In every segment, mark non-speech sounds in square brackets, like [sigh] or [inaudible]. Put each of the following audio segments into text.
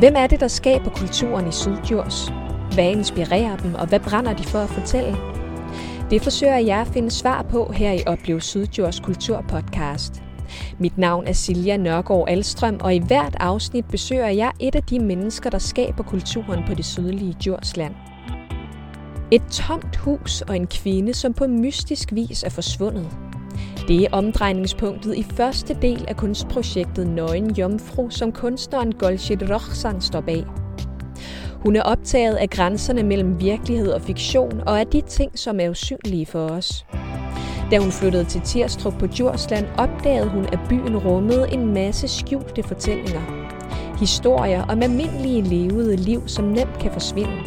Hvem er det, der skaber kulturen i Syddjurs? Hvad inspirerer dem, og hvad brænder de for at fortælle? Det forsøger jeg at finde svar på her i Oplev Syddjurs Kulturpodcast. Mit navn er Silja Nørgaard Alstrøm, og i hvert afsnit besøger jeg et af de mennesker, der skaber kulturen på det sydlige Djursland. Et tomt hus og en kvinde, som på mystisk vis er forsvundet. Det er omdrejningspunktet i første del af kunstprojektet Nøgen Jomfru, som kunstneren Golshit Rochsan står bag. Hun er optaget af grænserne mellem virkelighed og fiktion, og af de ting, som er usynlige for os. Da hun flyttede til Tirstrup på Djursland, opdagede hun, at byen rummede en masse skjulte fortællinger. Historier om almindelige levede liv, som nemt kan forsvinde.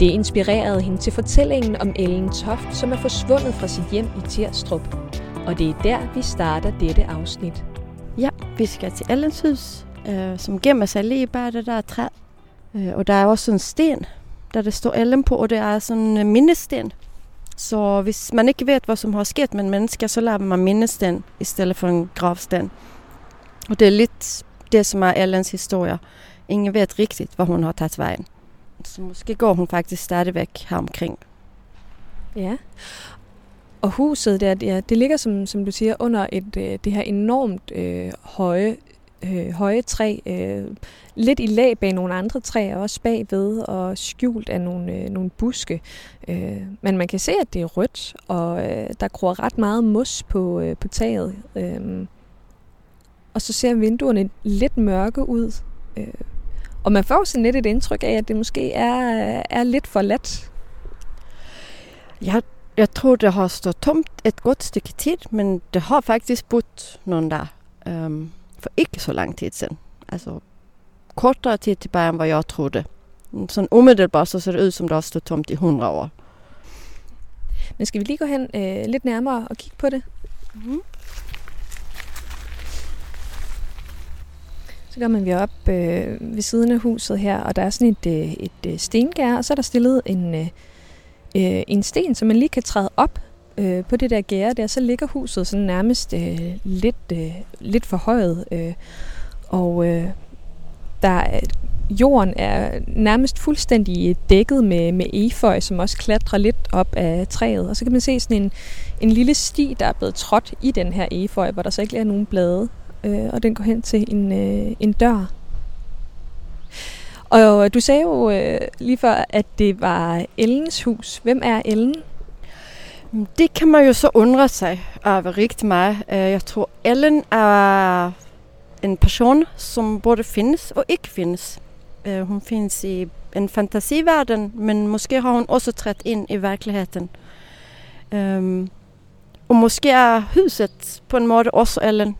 Det inspirerede hende til fortællingen om Ellen Toft, som er forsvundet fra sit hjem i Tirstrup. Og det er der, vi starter dette afsnit. Ja, vi skal til Ellens hus, øh, som gemmer sig lige bag det der træ. Øh, og der er også en sten, der det står Ellen på, og det er sådan en mindesten. Så hvis man ikke ved, hvad som har sket med mennesker, så laver man mindesten i stedet for en gravsten. Og det er lidt det, som er Ellens historie. Ingen ved rigtigt, hvor hun har taget vejen. Så måske går hun faktisk stadigvæk her omkring. Ja, og huset der, det, det ligger, som, som du siger, under et, øh, det her enormt øh, høje, øh, høje træ. Øh, lidt i lag bag nogle andre træer, også bagved og skjult af nogle, øh, nogle buske. Øh, men man kan se, at det er rødt, og øh, der gror ret meget mos på, øh, på taget. Øh, og så ser vinduerne lidt mørke ud. Øh, og man får sådan lidt et indtryk af, at det måske er, er lidt for let. Jeg jeg tror, det har stået tomt et godt stykke tid, men det har faktisk boet nogen der um, for ikke så lang tid siden. Altså kortere tid tilbage, end hvad jeg troede. Sådan umiddelbart så ser det ud, som det har stået tomt i 100 år. Men skal vi lige gå hen øh, lidt nærmere og kigge på det? Mm-hmm. Så går man vi op øh, ved siden af huset her, og der er sådan et, øh, et, et stengær, og så er der stillet en, øh, øh, en sten, så man lige kan træde op øh, på det der gære der, så ligger huset sådan nærmest øh, lidt, øh, lidt forhøjet. Øh, og øh, der er, jorden er nærmest fuldstændig dækket med, med eføj, som også klatrer lidt op af træet. Og så kan man se sådan en, en lille sti, der er blevet trådt i den her eføj, hvor der så ikke er nogen blade. Øh, og den går hen til en, øh, en dør, og du sagde jo øh, lige før, at det var Ellens hus. Hvem er Ellen? Det kan man jo så undre sig over rigtig meget. Øh, jeg tror, Ellen er en person, som både findes og ikke findes. Øh, hun findes i en fantasiverden, men måske har hun også trådt ind i virkeligheden. Um, og måske er huset på en måde også Ellen.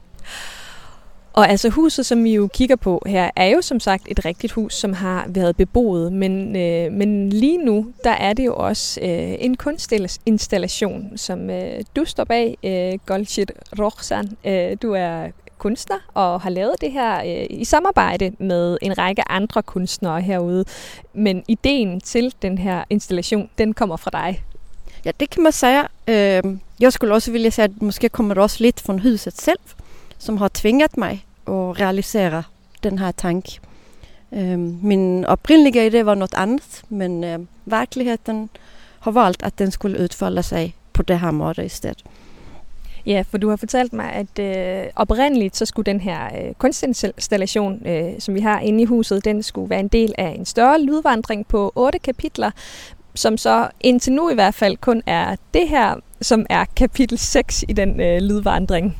Og altså huset, som vi jo kigger på her, er jo som sagt et rigtigt hus, som har været beboet. Men, øh, men lige nu, der er det jo også øh, en kunstinstallation, som øh, du står bag, øh, Golchit Roxan. Øh, du er kunstner og har lavet det her øh, i samarbejde med en række andre kunstnere herude. Men ideen til den her installation, den kommer fra dig. Ja, det kan man sige. Øh, jeg skulle også vilja sige, at måske kommer det også lidt fra huset selv som har tvingat mig att realisera den här tanken. Ehm, min oprindelige idé var något annat men ehm, verkligheten har valt att den skulle utfalla sig på det här målet istället. Ja, for du har fortalt mig, at øh, oprindeligt så skulle den her øh, kunstinstallation, øh, som vi har inde i huset, den skulle være en del af en større lydvandring på otte kapitler, som så indtil nu i hvert fald kun er det her, som er kapitel 6 i den øh, lydvandring.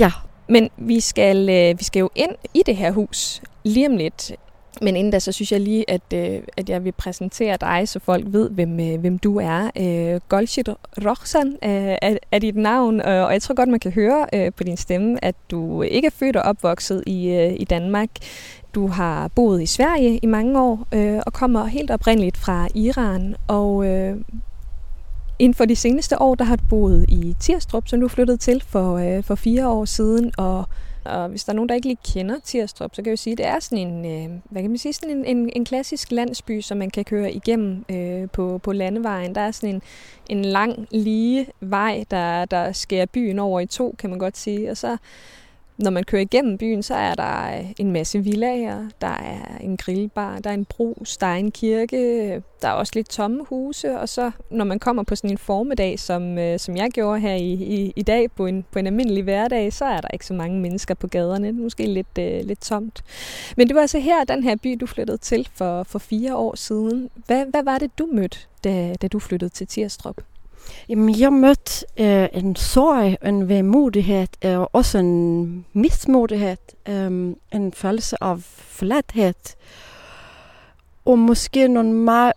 Ja, men vi skal, øh, vi skal jo ind i det her hus lige om lidt. Men inden da, så synes jeg lige, at, øh, at jeg vil præsentere dig, så folk ved, hvem, øh, hvem du er. Øh, Golshit Roxan øh, er, er dit navn, øh, og jeg tror godt, man kan høre øh, på din stemme, at du ikke er født og opvokset i, øh, i Danmark. Du har boet i Sverige i mange år, øh, og kommer helt oprindeligt fra Iran. Og øh, Inden for de seneste år, der har du boet i Tirstrup, som du flyttede til for, øh, for fire år siden, og og hvis der er nogen, der ikke lige kender Tirstrup, så kan jeg jo sige, at det er sådan en, øh, hvad kan man sige, sådan en, en, en klassisk landsby, som man kan køre igennem øh, på, på landevejen. Der er sådan en, en lang, lige vej, der, der skærer byen over i to, kan man godt sige. Og så når man kører igennem byen, så er der øh, en masse villager, der er en grillbar, der er en brus, der er en kirke, der er også lidt tomme huse, og så når man kommer på sådan en formiddag, som, øh, som jeg gjorde her i, i, i dag på en, på en almindelig hverdag, så er der ikke så mange mennesker på gaderne. Det er måske lidt, øh, lidt tomt. Men det var altså her, den her by, du flyttede til for, for fire år siden. Hvad, hvad var det, du mødte, da, da du flyttede til Tirstrup? Jamen, jeg mødte øh, en sorg, en vemodighed øh, og øh, også en mismodighed. Øh, en følelse af flathed, Og måske nogle meget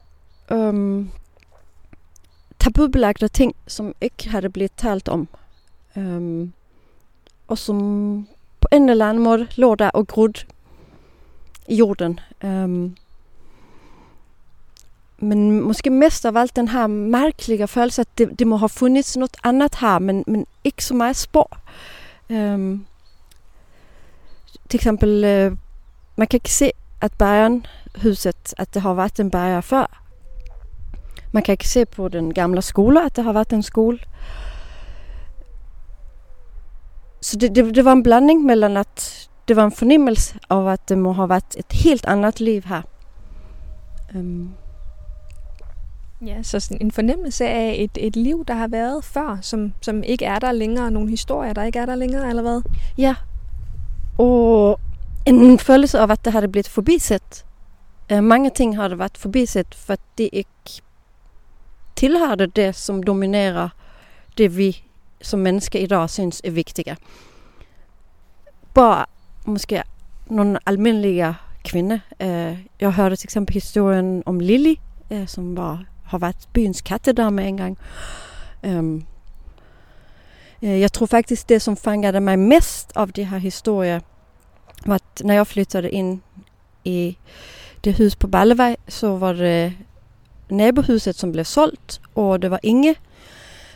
øh, tabubelagte ting, som ikke havde blivet talt om. Øh, og som på en eller anden måde lå der og grudde i jorden. Øh, men måske mest av alt den her mærkelige følelse, at det, det må have funnits noget andet her, men, men ikke så meget spor. Um, til eksempel, uh, man kan ikke se, at Bayern-huset, at det har været en Bayern før. Man kan ikke se på den gamle skole, at det har været en skole. Så det, det, det var en blanding mellem, at det var en fornemmelse af, at det må have været et helt andet liv her. Um, Ja, så sådan en fornemmelse af et, et liv, der har været før, som, som ikke er der længere. Nogle historier, der ikke er der længere, eller hvad? Ja. Og en følelse af, at det har det blevet forbisat. Mange ting har det været forbisat, for det ikke tilhørte det, som dominerer det, vi som mennesker i dag synes er vigtige. Bare måske nogle almindelige kvinder. Øh, jeg hørte til eksempel historien om Lilly, øh, som var har været byens kattedame en gang. Um, øhm, øh, jeg tror faktisk det som fangade mig mest av de her historier var att när jag flyttade in i det hus på Ballevej så var det nabohuset som blev sålt och det var Inge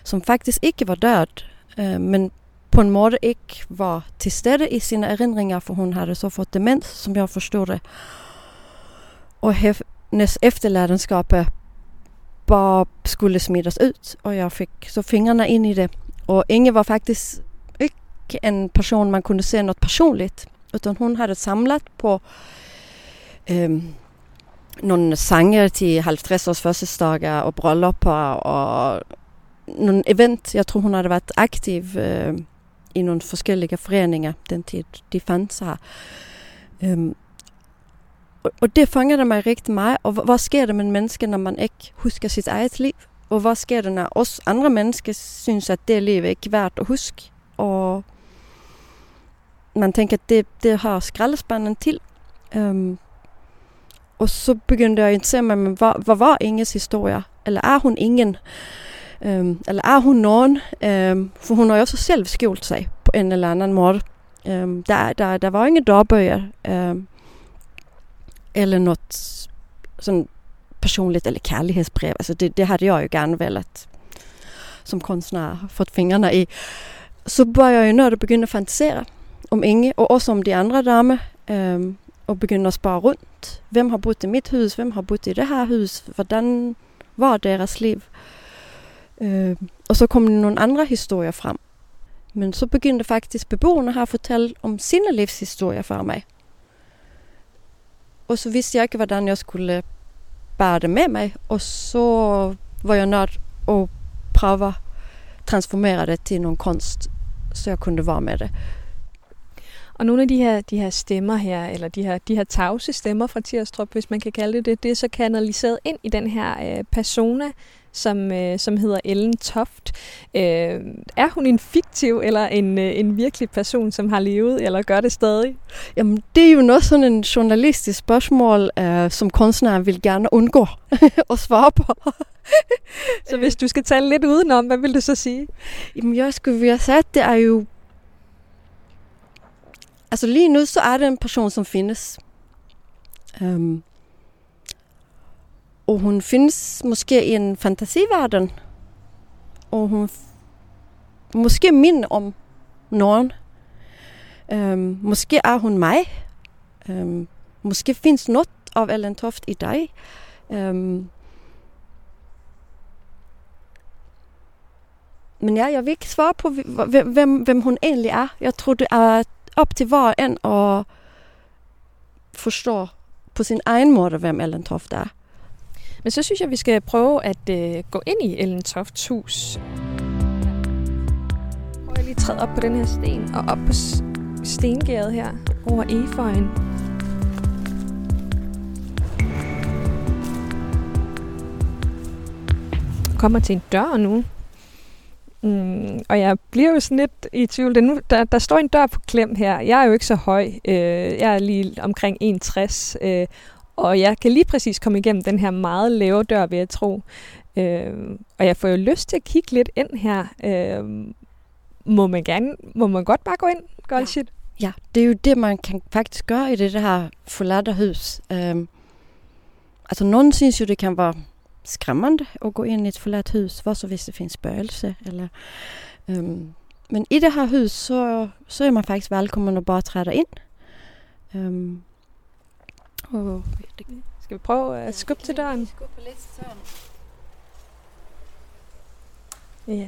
som faktisk ikke var død, uh, men på en måde ikke var til stede i sine erindringer, for hun havde så fået demens, som jeg forstod det. Og hendes efterladenskaber bara skulle smidas ut och jag fick så fingrarna in i det. Och Inge var faktiskt inte en person man kunde se något personligt utan hon hade samlat på øhm, um, någon sanger till 50-års födelsedagar och bröllop och någon event. Jag tror hon hade varit aktiv uh, i någon olika föreningar den tid de fanns här. Um, og det fangede mig rigtig meget. Og hvad sker der med mennesker, når man ikke husker sit eget liv? Og hvad sker der, når os andre mennesker synes, at det liv er ikke værd at huske? Og man tænker, at det, det har skraldespanden til. Um, og så begyndte jeg at interessere mig, men hvad, hvad var Inges historie? Eller er hun ingen? Um, eller er hun nogen? Um, for hun har jo også selv skjult sig på en eller anden måde. Um, der, der, der var ingen dagbøger. Um, eller något sån personligt eller kärleksbrev. Alltså det, det hade jag ju gärna velat som konstnär fått fingrarna i. Så började jag ju nörda att begynna fantisera om Inge och också om de andra damer. Um, och begynna spara runt. Vem har bott i mitt hus? Vem har bott i det här hus? Hvordan var deras liv? Uh, och så kom det någon andra historier fram. Men så begyndte faktiskt beboerne här att fortælle om sina livshistorier för mig. Og så visste jag ikke, hvordan jag skulle bära det med mig. Och så var jag at prøve at transformera det till någon konst, så jag kunde vara med det. Og nogle af de her, de her stemmer her, eller de her, de her tavse stemmer fra Tirstrup, hvis man kan kalde det det, det er så kanaliseret ind i den her øh, persona, som, øh, som hedder Ellen Toft. Øh, er hun en fiktiv eller en, øh, en virkelig person, som har levet, eller gør det stadig? Jamen, det er jo noget sådan en journalistisk spørgsmål, øh, som kunstneren vil gerne undgå [laughs] at svare på. [laughs] så hvis du skal tale lidt udenom, hvad vil du så sige? Jamen, jeg skulle have sagt, det er jo... Altså lige nu, så er det en person, som findes. Um, og hun findes måske i en fantasiverden. Og hun måske minder om nogen. Øhm, måske er hun mig. Øhm, måske findes noget af Ellen Toft i dig. Øhm, men ja, jeg vil ikke svare på, hvem, hvem hun egentlig er. Jeg tror, det er op til hver en at forstå på sin egen måde, hvem Ellen Toft er. Men så synes jeg, vi skal prøve at øh, gå ind i Ellen Tofts hus. Prøv jeg lige træde op på den her sten, og op på stengæret her, over eføjen. kommer til en dør nu. Mm, og jeg bliver jo sådan lidt i tvivl. nu, der, der står en dør på klem her. Jeg er jo ikke så høj. Øh, jeg er lige omkring 1,60. Øh, og jeg kan lige præcis komme igennem den her meget lave dør, vil jeg tro. Øh, og jeg får jo lyst til at kigge lidt ind her. Øh, må man gerne, må man godt bare gå ind, Goldshit? Ja. ja, det er jo det, man kan faktisk gøre i det her forladte hus. Øh, altså, nogen synes jo, det kan være skræmmende at gå ind i et forladt hus, hvad så hvis det findes spøgelse. Eller, øhm, men i det her hus, så, så er man faktisk velkommen at bare træde ind. Øhm, og skal vi prøve at skubbe til døren? Skubbe lidt sådan. Ja.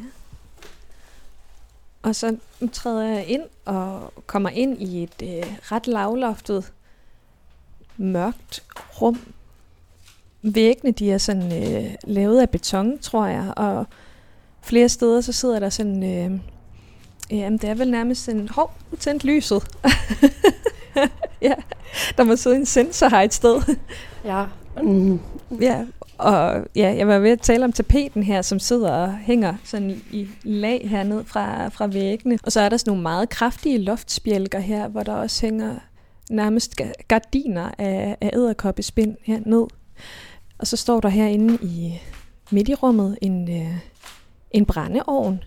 Og så træder jeg ind og kommer ind i et øh, ret lavloftet, mørkt rum væggene, de er sådan øh, lavet af beton, tror jeg, og flere steder, så sidder der sådan, øh, jamen det er vel nærmest en, hov, tændt lyset. [laughs] ja, der må sidde en sensor her et sted. ja. Mm. Ja, og ja, jeg var ved at tale om tapeten her, som sidder og hænger sådan i lag herned fra, fra væggene. Og så er der sådan nogle meget kraftige loftspjælker her, hvor der også hænger nærmest gardiner af, af æderkoppespind herned. Og så står der herinde i midt i rummet en, øh, en brændeovn.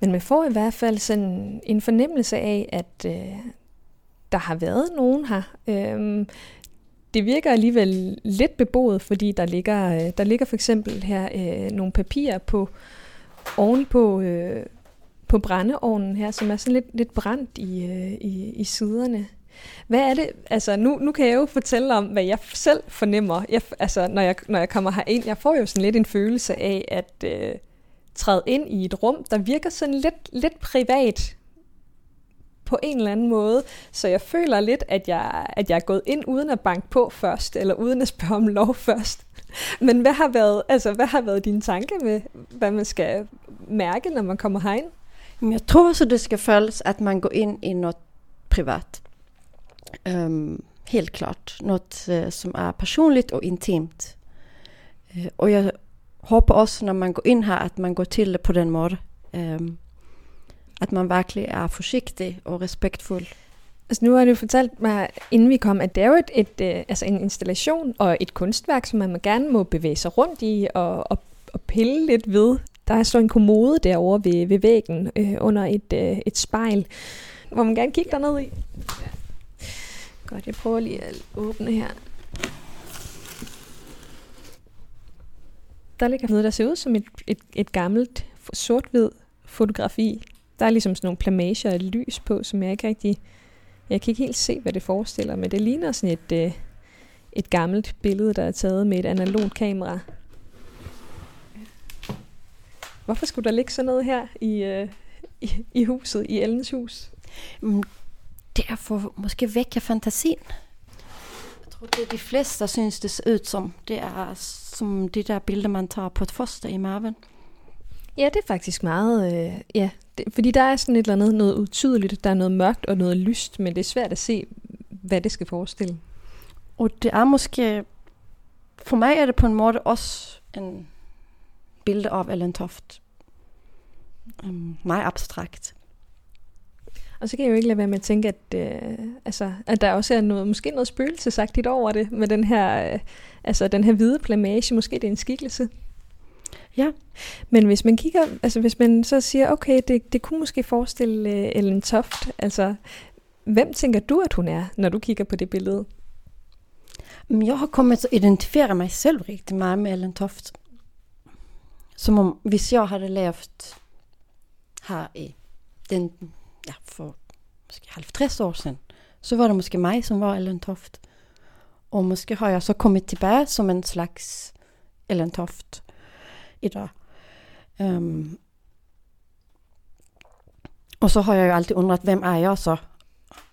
Men man får i hvert fald sådan en fornemmelse af, at øh, der har været nogen her. Øhm, det virker alligevel lidt beboet, fordi der ligger, øh, der ligger for eksempel her øh, nogle papirer på ovenpå øh, på brændeovnen her, som er sådan lidt, lidt brændt i, øh, i, i siderne. Hvad er det, altså nu, nu kan jeg jo fortælle om, hvad jeg selv fornemmer, jeg, altså når jeg, når jeg kommer herind. Jeg får jo sådan lidt en følelse af at øh, træde ind i et rum, der virker sådan lidt, lidt privat på en eller anden måde. Så jeg føler lidt, at jeg, at jeg er gået ind uden at banke på først, eller uden at spørge om lov [laughs] først. Men hvad har været, altså, hvad har været dine tanker med, hvad man skal mærke, når man kommer herind? Jeg tror så, det skal føles, at man går ind i noget privat. Um, helt klart. Noget, uh, som er personligt og intimt. Uh, jeg håber også, når man går ind her, at man går til det på den måde. Um, at man virkelig er forsigtig og respektfuld. Altså nu har du fortalt mig, inden vi kom, at det er jo et, et, et, altså en installation og et kunstværk, som man gerne må bevæge sig rundt i og, og, og pille lidt ved. Der er så en kommode derovre ved, ved væggen øh, under et, øh, et spejl, hvor man gerne kigge derned i. Ja. Godt, jeg prøver lige at åbne her. Der ligger noget, der ser ud som et, et, et gammelt sort-hvid fotografi. Der er ligesom sådan nogle plamager af lys på, som jeg ikke rigtig... Jeg kan ikke helt se, hvad det forestiller, men det ligner sådan et, øh, et gammelt billede, der er taget med et analogt kamera. Hvorfor skulle der ligge sådan noget her i, øh, i, i huset, i Ellens hus? Mm, det er for måske vække fantasien. Jeg tror, det er de fleste, der synes, det ser ud som. Det er som de der billeder, man tager på et foster i maven. Ja, det er faktisk meget, øh, ja. Det, fordi der er sådan et eller andet noget utydeligt. Der er noget mørkt og noget lyst, men det er svært at se, hvad det skal forestille. Og det er måske, for mig er det på en måde også en billede af Ellen Toft. Um, meget abstrakt. Og så kan jeg jo ikke lade være med at tænke, at, øh, altså, at der også er noget, måske noget spøgelsesagtigt over det, med den her, øh, altså, den her hvide plamage. Måske det er en skikkelse. Ja. Men hvis man kigger, altså hvis man så siger, okay, det, det kunne måske forestille øh, Ellen Toft, altså hvem tænker du, at hun er, når du kigger på det billede? Jeg har kommet til at identificere mig selv rigtig meget med Ellen Toft. Som om, hvis jeg havde levet her i øh, den ja, for måske 50 år siden, så var det måske mig, som var Ellen Toft. Og måske har jeg så kommet tilbage som en slags Ellen Toft idag. Um, øhm, og så har jeg jo alltid undret, hvem er jeg så?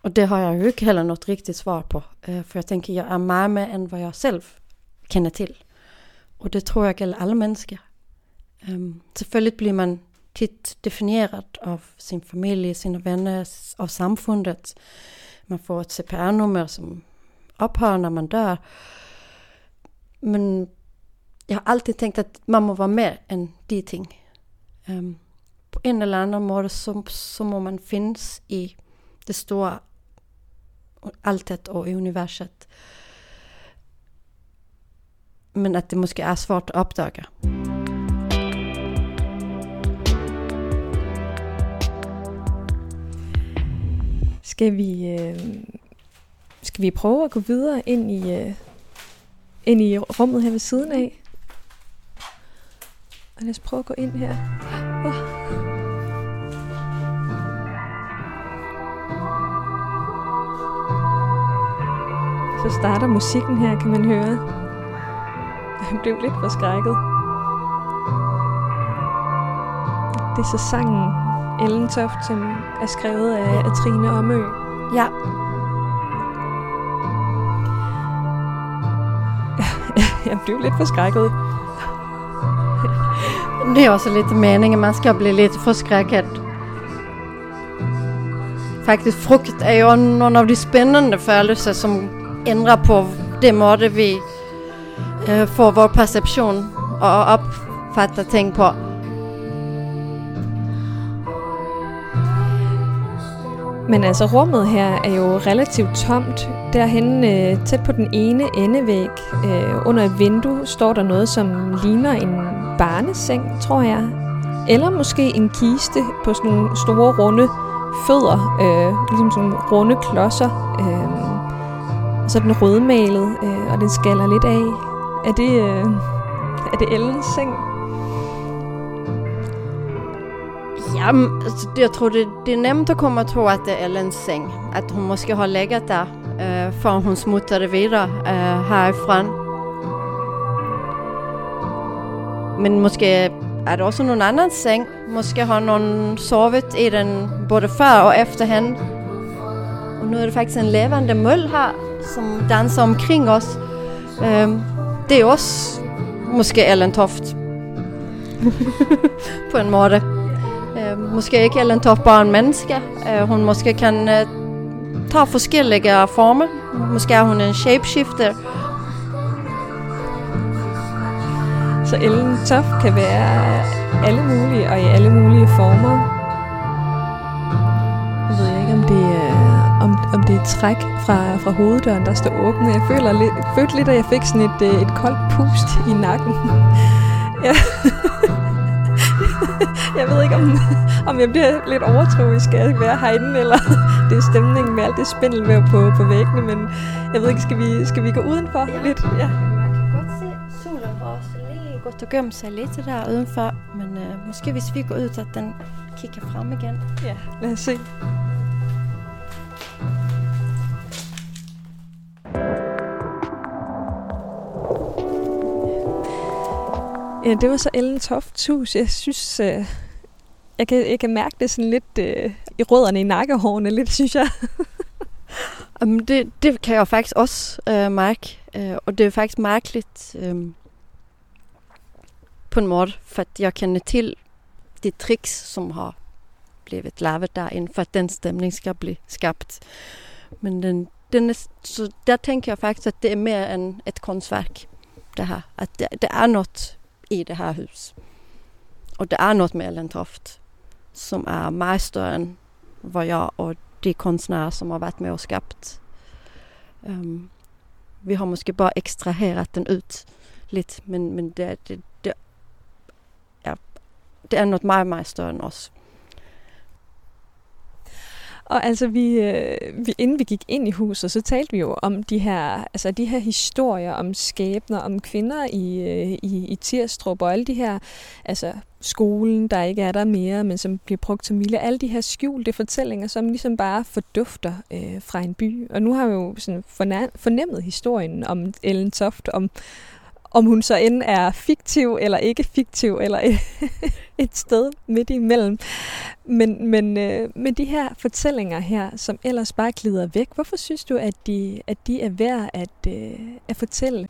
Och det har jag ju inte heller något riktigt svar på. Øh, För jag tänker, jag är meget med än vad jag själv känner till. Och det tror jag gäller alla människor. Um, øhm, selvfølgelig blir man tit definierad av sin familj, sina vänner, av samfundet. Man får ett CPR-nummer som upphör när man dör. Men jag har alltid tänkt att man må vara mer än de ting. Um, på en eller annan måde, så, så må man findes i det store altet og universet. Men at det måske er svårt at opdage. Skal vi, øh, skal vi prøve at gå videre ind i, øh, ind i rummet her ved siden af? Og lad os prøve at gå ind her. Oh. Så starter musikken her, kan man høre. Jeg blev lidt forskrækket. Det er så sangen Ellen Toft, som er skrevet af, af Trine Omø. Ja. [laughs] Jeg blev lidt forskrækket. Det er også lite meningen, man ska bli lite forskrækket. Faktiskt frukt är jo nogle av de spännande følelser som ändrar på det måde vi øh, får vår perception og opfatter ting på. Men altså rummet her er jo relativt tomt. Derhen øh, tæt på den ene endevæg øh, under et vindue står der noget, som ligner en barneseng, tror jeg. Eller måske en kiste på sådan nogle store runde fødder, øh, ligesom sådan nogle runde klodser. Øh, og så er den rødmalet, øh, og den skaller lidt af. Er det, øh, er det Ellens seng? Jamen, altså, jeg tror, det, det er nemt at komme at tro, at det er Ellens seng. At hun måske har ligget der, øh, før hun smuttede videre øh, herifra. Men måske er det også nogen andens seng. Måske har nogen sovet i den både før og efter hende. Og nu er det faktisk en levende møl her, som danser omkring os. Um, det er også måske Ellen Toft. [laughs] på en måde. Uh, måske ikke Ellen Toft bare en menneske. Uh, hun måske kan uh, ta forskellige former. Måske er hun en shapeshifter. Så Ellen Toft kan være alle mulige og i alle mulige former. Jeg ved ikke, om det er, om, om det er et træk fra, fra hoveddøren, der står åbent. Jeg føler lidt, følte lidt, at jeg fik sådan et, et koldt pust i nakken. [laughs] Ja. [laughs] jeg ved ikke, om, om jeg bliver lidt overtroisk af at være herinde, eller det er stemningen med alt det spindelvæv på, på væggene, men jeg ved ikke, skal vi, skal vi gå udenfor ja. lidt? Ja. Man kan godt se solen også lige godt og gemme sig lidt der udenfor, men uh, måske hvis vi går ud, at den kigger frem igen. Ja, lad os se. Ja, det var så Ellen Tofthus. Jeg synes, øh, jeg, kan, jeg kan mærke det sådan lidt øh, i rødderne i nakkehårene, lidt synes jeg. [laughs] Jamen, det, det kan jeg faktisk også øh, mærke, øh, og det er faktisk mærkeligt øh, på en måde, for jeg kender til de tricks, som har blevet lavet derinde, for at den stemning skal blive skabt. Men den, den er, så der tænker jeg faktisk, at det er mere end et kunstværk, det her. At det, det er noget i det her hus. Og det er noget med Ellen Toft, som er meget større end hvad jeg og de kunstnere, som har været med og skabt. Um, vi har måske bare ekstraheret den ud lidt, men, men det, det, det, ja, det er noget meget, meget større end os. Og altså, vi, øh, vi, inden vi gik ind i huset, så talte vi jo om de her, altså de her historier om skæbner, om kvinder i, øh, i, i Tirstrup, og alle de her, altså skolen, der ikke er der mere, men som bliver brugt som milde. Alle de her skjulte fortællinger, som ligesom bare fordufter øh, fra en by. Og nu har vi jo sådan fornemmet historien om Ellen Toft, om, om hun så end er fiktiv eller ikke fiktiv, eller [laughs] et sted midt imellem. Men, men, øh, men de her fortællinger her, som ellers bare glider væk, hvorfor synes du, at de, at de er værd at, øh, at fortælle?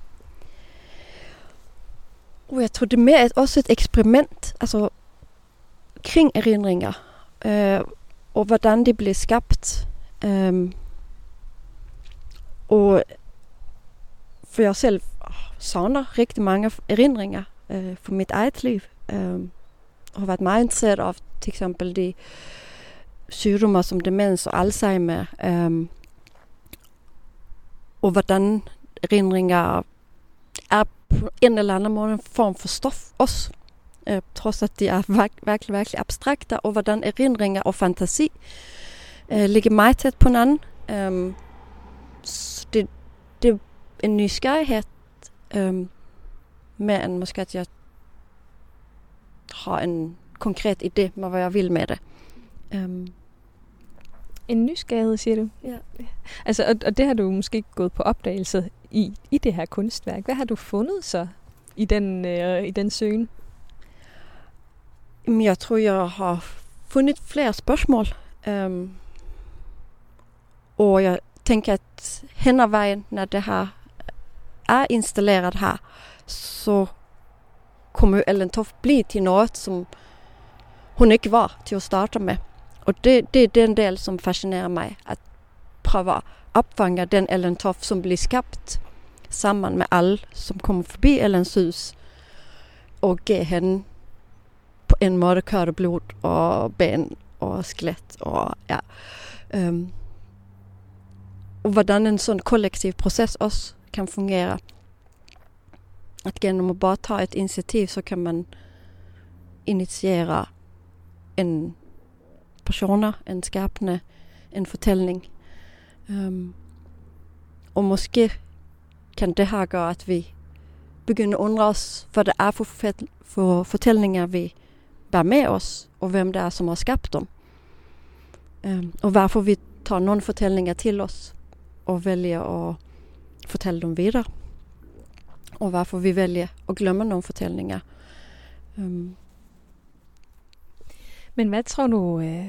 Uh, jeg tror, det er mere et, også et eksperiment altså, kring erindringer. Øh, og hvordan de bliver skabt. Øh, og for jeg selv savner rigtig mange erindringer øh, for mit eget liv. Øh, har været meget interesseret af til eksempel de sygdomme som demens og Alzheimer. um, og hvordan erindringer er på en eller anden måde en form for stof også. Øh, trods at de er virkelig, virkelig abstrakte, og hvordan erindringer og fantasi øh, ligger meget tæt på hinanden. Øh, det, det er en nysgerrighed øhm, mere end måske at jeg har en konkret idé med, hvad jeg vil med det. Øhm. En nysgerrighed, siger du? Ja. Altså, og, og det har du måske gået på opdagelse i, i det her kunstværk. Hvad har du fundet så i den, øh, i den søgen? Jeg tror, jeg har fundet flere spørgsmål. Øhm, og jeg tænker, at hen ad vejen, når det her er installeret her, så kommer Ellen Toft bli til noget, som hun ikke var til at starte med. Og det, det er den del, som fascinerer mig, at prøve at opfange den Ellen Toft, som bliver skabt sammen med alle, som kommer forbi Ellens hus, og give hende på en måde køre blod og ben og skelet og ja. Um, og hvordan en sådan kollektiv proces også kan fungere. Att genom att bara ta ett initiativ så kan man initiera en personer, en skapende, en fortælling. Um, ehm, og måske kan det her gøre, at vi begynder at undre os, hvad det er for, for fortællinger, vi bærer med os, og hvem det er, som har skabt dem. Ehm, um, og hvorfor vi tager nogle fortællinger til os och väljer att fortælle dem videre. Og hvorfor vi vælger at glemme nogle fortællinger. Um. Men hvad tror du, øh,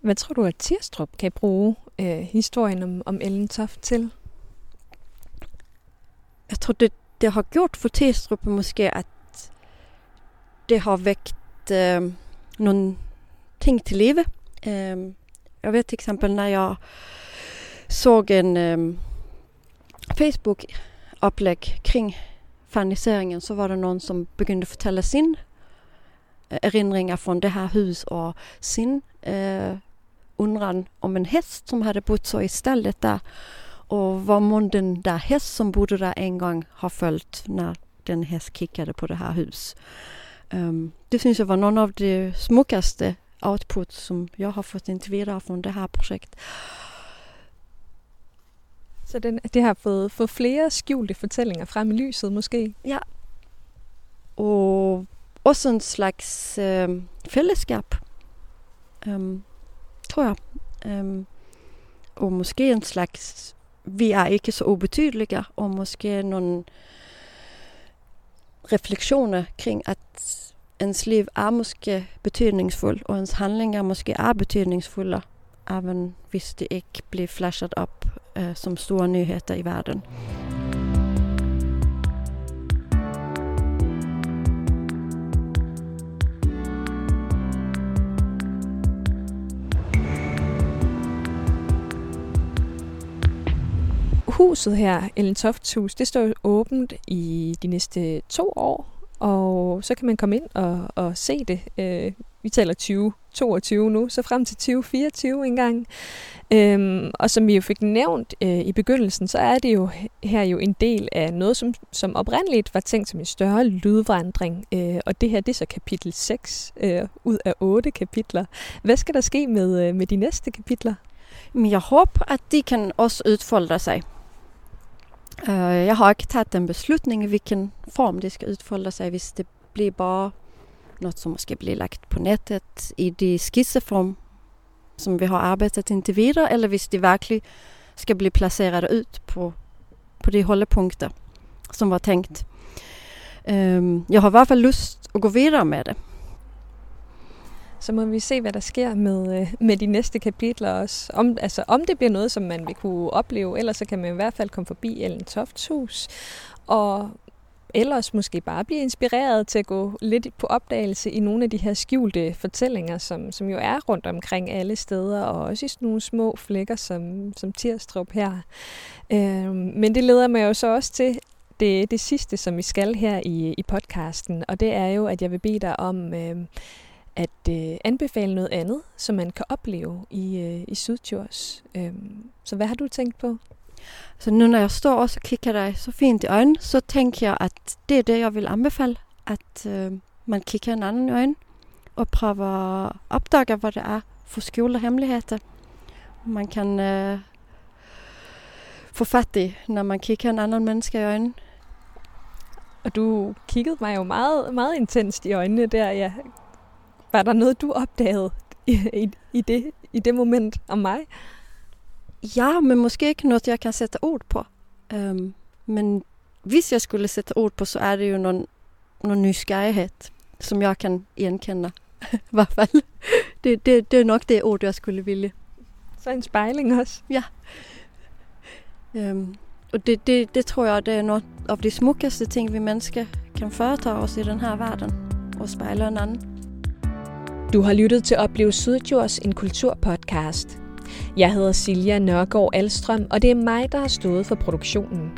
hvad tror du, at Tirstrup kan bruge øh, historien om, om Ellen Toft til? Jeg tror, det, det har gjort for Tirstrup måske, at det har vægt øh, nogle ting til live. Øh, jeg ved til eksempel, når jeg såg en um, Facebook-oplæg kring faniseringen så var det någon som begyndte fortælle sin uh, erindringer från det här hus och sin øh, eh, undran om en häst som hade bott så i stället där och vad må den där häst som bodde där en gång har följt när den häst kickade på det här hus. Um, det syns jag var någon av de smukaste output som jag har fått intervjua från det här projektet. Så den, det har fået, fået flere skjulte fortællinger frem i lyset måske? Ja. Og også en slags øh, fællesskab, øh, tror jeg. Øh, og måske en slags, vi er ikke så ubetydelige, og måske nogle refleksioner kring, at ens liv er måske betydningsfuld, og ens handlinger måske er betydningsfulde, även hvis det ikke bliver flashet op eh, som stora nyheter i världen. Huset her, Ellen Tofts hus, det står åbent i de næste to år, og så kan man komme ind og, og se det. Øh, vi taler 2022 nu, så frem til 2024 engang. Øhm, og som vi jo fik nævnt øh, i begyndelsen, så er det jo her jo en del af noget, som, som oprindeligt var tænkt som en større lydvandring. Øh, og det her, det er så kapitel 6 øh, ud af 8 kapitler. Hvad skal der ske med, øh, med de næste kapitler? Men jeg håber, at de kan også udfolde sig. Uh, jeg har ikke taget en beslutning i hvilken form det skal udfolde sig, hvis det bliver bare något som ska bli lagt på nätet i de skisseform som vi har arbetat inte vidare eller hvis de verkligen ska bli placerade ut på, på de hållpunkter som var tänkt. Ehm, um, jeg har i hvert fald lyst at gå videre med det. Så må vi se, hvad der sker med, øh, med de næste kapitler også. Om, altså, om det bliver noget, som man vil kunne opleve, eller så kan man i hvert fald komme forbi Ellen Tofts hus. Og ellers måske bare blive inspireret til at gå lidt på opdagelse i nogle af de her skjulte fortællinger, som, som jo er rundt omkring alle steder, og også i sådan nogle små flækker som, som Tirstrup her. Øh, men det leder mig jo så også til det, det sidste, som vi skal her i, i podcasten, og det er jo, at jeg vil bede dig om øh, at øh, anbefale noget andet, som man kan opleve i, øh, i Sydtjurs. Øh, så hvad har du tænkt på? Så nu når jeg står og så kigger dig så fint i øjnene, så tænker jeg, at det er det, jeg vil anbefale. At øh, man kigger en anden i øjnene og prøver at opdage, hvad det er for skjulte hemmeligheder. Man kan øh, få fat i, når man kigger en anden menneske i øjnene. Og du kiggede mig jo meget, meget intenst i øjnene der. Ja. Var der noget, du opdagede i, i, i, det, i det moment om mig? Ja, men måske ikke noget, jeg kan sætte ord på. Um, men hvis jeg skulle sætte ord på, så er det jo nogen, nogen nysgerrighed, som jeg kan genkende. [laughs] I hvert fald. Det, det, det er nok det ord, jeg skulle ville. Så en spejling også? Ja. Um, og det, det, det tror jeg, det er noget af de smukkeste ting, vi mennesker kan foretage os i den her verden. Og spejle en anden. Du har lyttet til Oplev Sydjords, en kulturpodcast. Jeg hedder Silja Nørgaard Alstrøm, og det er mig, der har stået for produktionen.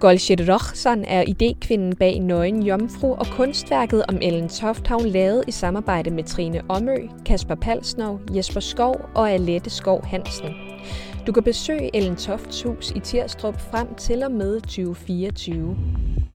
Golshet Rochsan er idékvinden bag Nøgen Jomfru, og kunstværket om Ellen Toft har hun lavet i samarbejde med Trine Omø, Kasper Palsnov, Jesper Skov og Alette Skov Hansen. Du kan besøge Ellen Tofts hus i Tirstrup frem til og med 2024.